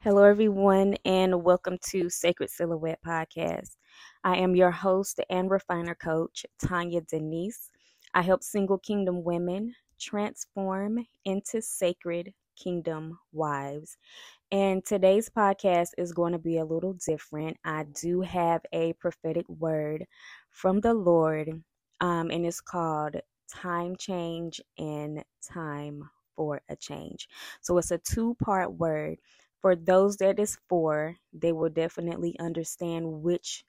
Hello, everyone, and welcome to Sacred Silhouette Podcast. I am your host and refiner coach, Tonya Denise. I help single kingdom women transform into sacred kingdom wives. And today's podcast is going to be a little different. I do have a prophetic word from the Lord, um, and it's called Time Change and Time for a Change. So it's a two part word for those that is for, they will definitely understand which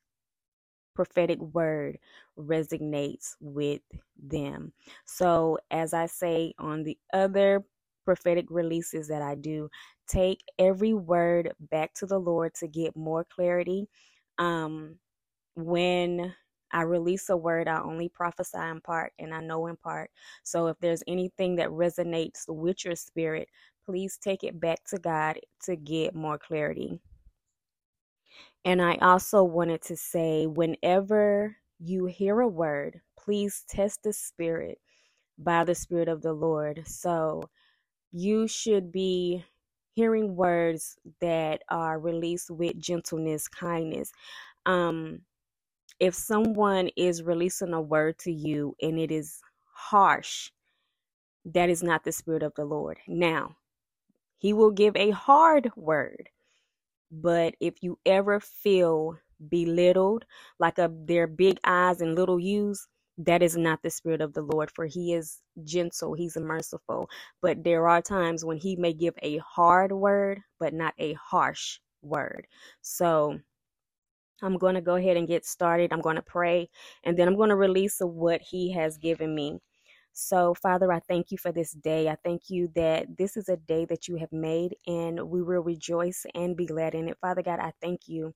prophetic word resonates with them. So, as I say on the other prophetic releases that I do, take every word back to the Lord to get more clarity. Um, when I release a word, I only prophesy in part and I know in part. So if there's anything that resonates with your spirit, please take it back to God to get more clarity. And I also wanted to say whenever you hear a word, please test the spirit by the spirit of the Lord. So you should be hearing words that are released with gentleness, kindness. Um, if someone is releasing a word to you and it is harsh, that is not the Spirit of the Lord. Now, He will give a hard word, but if you ever feel belittled, like a, their big eyes and little U's, that is not the Spirit of the Lord, for He is gentle, He's merciful. But there are times when He may give a hard word, but not a harsh word. So, I'm going to go ahead and get started. I'm going to pray and then I'm going to release what He has given me. So, Father, I thank you for this day. I thank you that this is a day that you have made and we will rejoice and be glad in it. Father God, I thank you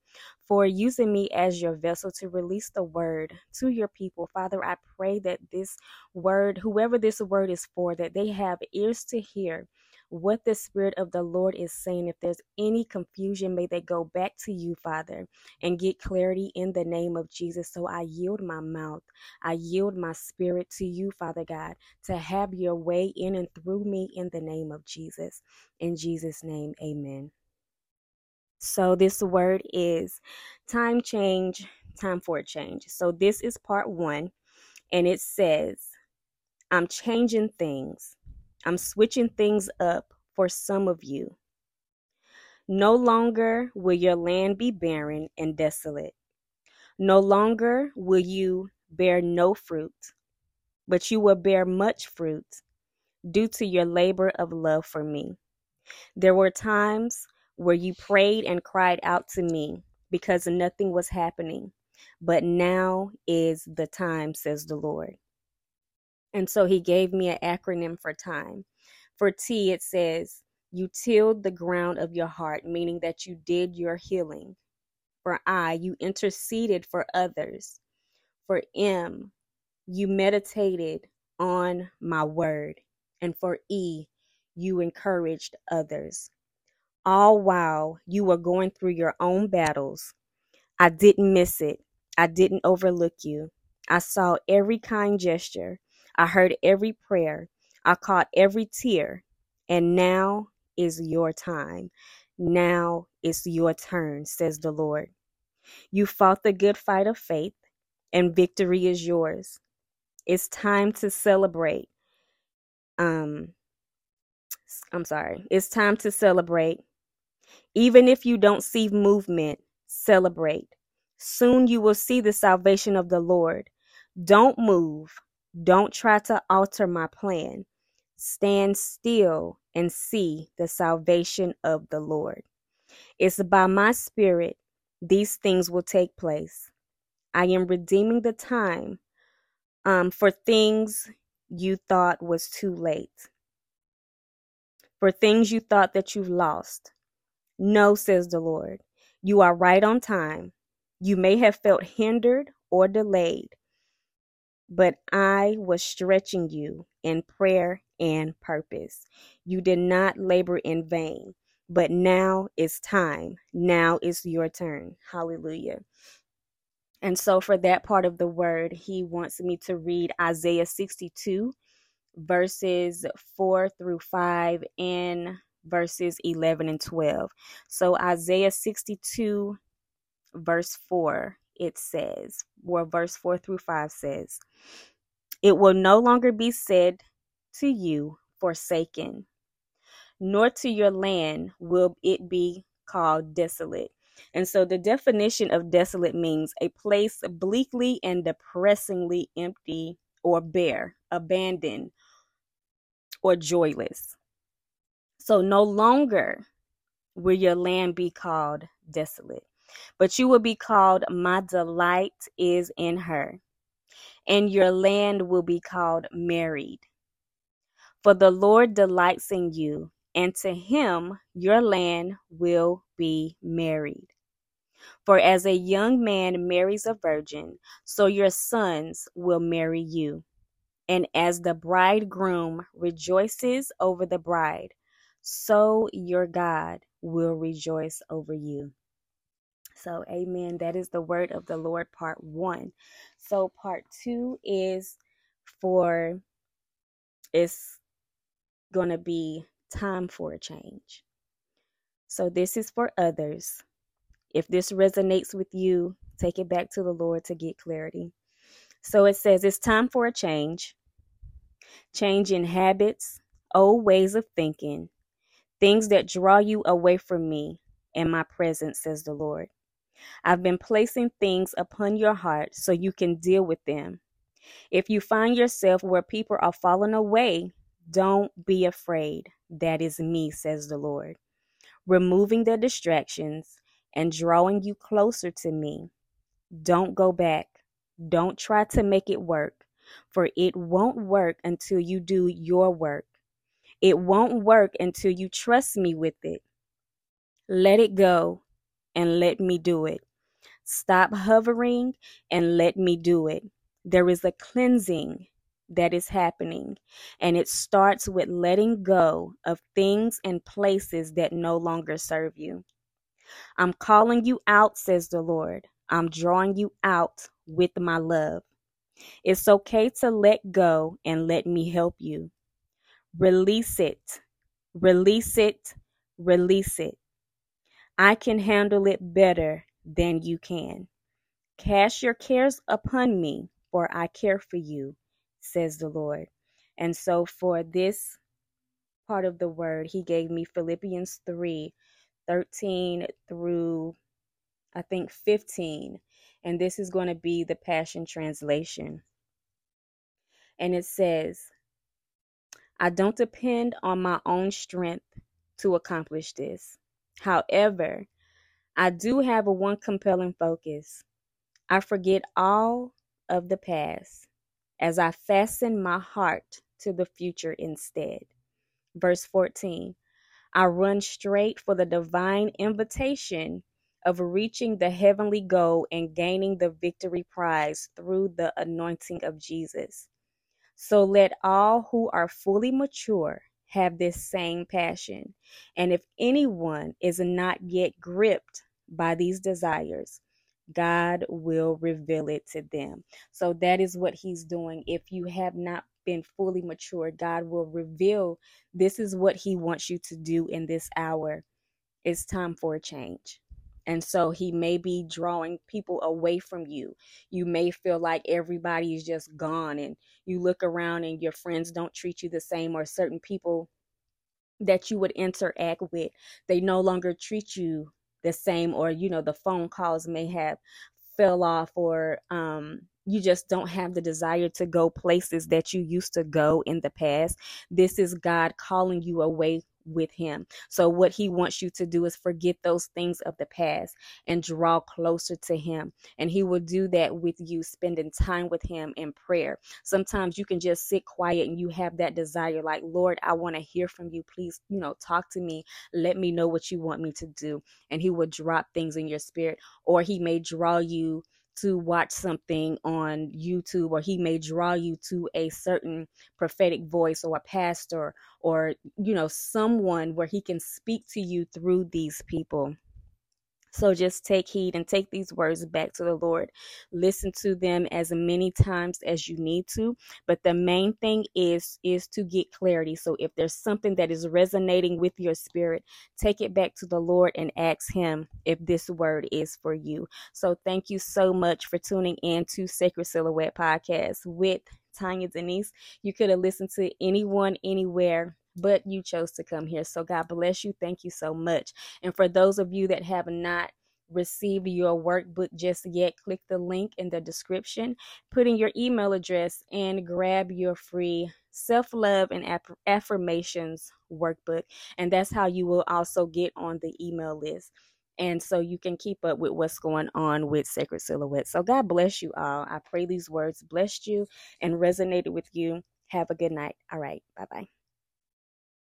for using me as your vessel to release the word to your people. Father, I pray that this word, whoever this word is for, that they have ears to hear what the Spirit of the Lord is saying. If there's any confusion, may they go back to you, Father, and get clarity in the name of Jesus. So I yield my mouth, I yield my spirit to you, Father God, to have your way in and through me in the name of Jesus. In Jesus' name, amen. So this word is time change, time for a change. So this is part one, and it says, I'm changing things. I'm switching things up for some of you. No longer will your land be barren and desolate. No longer will you bear no fruit, but you will bear much fruit due to your labor of love for me. There were times where you prayed and cried out to me because nothing was happening, but now is the time, says the Lord. And so he gave me an acronym for time. For T, it says, You tilled the ground of your heart, meaning that you did your healing. For I, you interceded for others. For M, you meditated on my word. And for E, you encouraged others. All while you were going through your own battles, I didn't miss it. I didn't overlook you. I saw every kind gesture. I heard every prayer. I caught every tear. And now is your time. Now is your turn, says the Lord. You fought the good fight of faith, and victory is yours. It's time to celebrate. Um, I'm sorry. It's time to celebrate. Even if you don't see movement, celebrate. Soon you will see the salvation of the Lord. Don't move. Don't try to alter my plan. Stand still and see the salvation of the Lord. It's by my spirit these things will take place. I am redeeming the time um, for things you thought was too late, for things you thought that you've lost. No, says the Lord. You are right on time. You may have felt hindered or delayed, but I was stretching you in prayer and purpose. You did not labor in vain, but now is time. Now is your turn. Hallelujah. And so, for that part of the word, he wants me to read Isaiah 62, verses 4 through 5 and verses 11 and 12. So Isaiah 62, verse 4, it says, or verse 4 through 5 says, It will no longer be said to you, forsaken, nor to your land will it be called desolate. And so the definition of desolate means a place bleakly and depressingly empty or bare, abandoned, or joyless. So no longer will your land be called desolate, but you will be called, My delight is in her, and your land will be called married. For the Lord delights in you, and to him your land will be married. For as a young man marries a virgin, so your sons will marry you. And as the bridegroom rejoices over the bride, so your God will rejoice over you. So, amen. That is the word of the Lord, part one. So, part two is for it's going to be time for a change. So, this is for others. If this resonates with you, take it back to the Lord to get clarity. So, it says it's time for a change, change in habits, old ways of thinking, things that draw you away from me and my presence, says the Lord. I've been placing things upon your heart so you can deal with them. If you find yourself where people are falling away, don't be afraid. That is me, says the Lord. Removing the distractions and drawing you closer to me. Don't go back. Don't try to make it work, for it won't work until you do your work. It won't work until you trust me with it. Let it go and let me do it. Stop hovering and let me do it. There is a cleansing that is happening, and it starts with letting go of things and places that no longer serve you. I'm calling you out, says the Lord. I'm drawing you out with my love. It's okay to let go and let me help you. Release it. Release it. Release it. I can handle it better than you can. Cast your cares upon me, for I care for you, says the Lord. And so, for this part of the word, he gave me Philippians 3 13 through I think 15. And this is going to be the Passion Translation. And it says, I don't depend on my own strength to accomplish this. However, I do have a one compelling focus. I forget all of the past as I fasten my heart to the future instead. Verse 14 I run straight for the divine invitation of reaching the heavenly goal and gaining the victory prize through the anointing of Jesus. So let all who are fully mature have this same passion. And if anyone is not yet gripped by these desires, God will reveal it to them. So that is what he's doing. If you have not been fully mature, God will reveal this is what he wants you to do in this hour. It's time for a change. And so he may be drawing people away from you. You may feel like everybody is just gone and you look around and your friends don't treat you the same or certain people that you would interact with, they no longer treat you the same or you know the phone calls may have fell off or um you just don't have the desire to go places that you used to go in the past. This is God calling you away with him. So what he wants you to do is forget those things of the past and draw closer to him. And he will do that with you spending time with him in prayer. Sometimes you can just sit quiet and you have that desire like, "Lord, I want to hear from you. Please, you know, talk to me. Let me know what you want me to do." And he will drop things in your spirit or he may draw you to watch something on YouTube, or he may draw you to a certain prophetic voice or a pastor or, you know, someone where he can speak to you through these people. So just take heed and take these words back to the Lord. Listen to them as many times as you need to, but the main thing is is to get clarity. So if there's something that is resonating with your spirit, take it back to the Lord and ask him if this word is for you. So thank you so much for tuning in to Sacred Silhouette podcast with Tonya Denise. You could have listened to anyone anywhere but you chose to come here. So God bless you. Thank you so much. And for those of you that have not received your workbook just yet, click the link in the description, put in your email address, and grab your free self love and aff- affirmations workbook. And that's how you will also get on the email list. And so you can keep up with what's going on with Sacred Silhouette. So God bless you all. I pray these words blessed you and resonated with you. Have a good night. All right. Bye bye.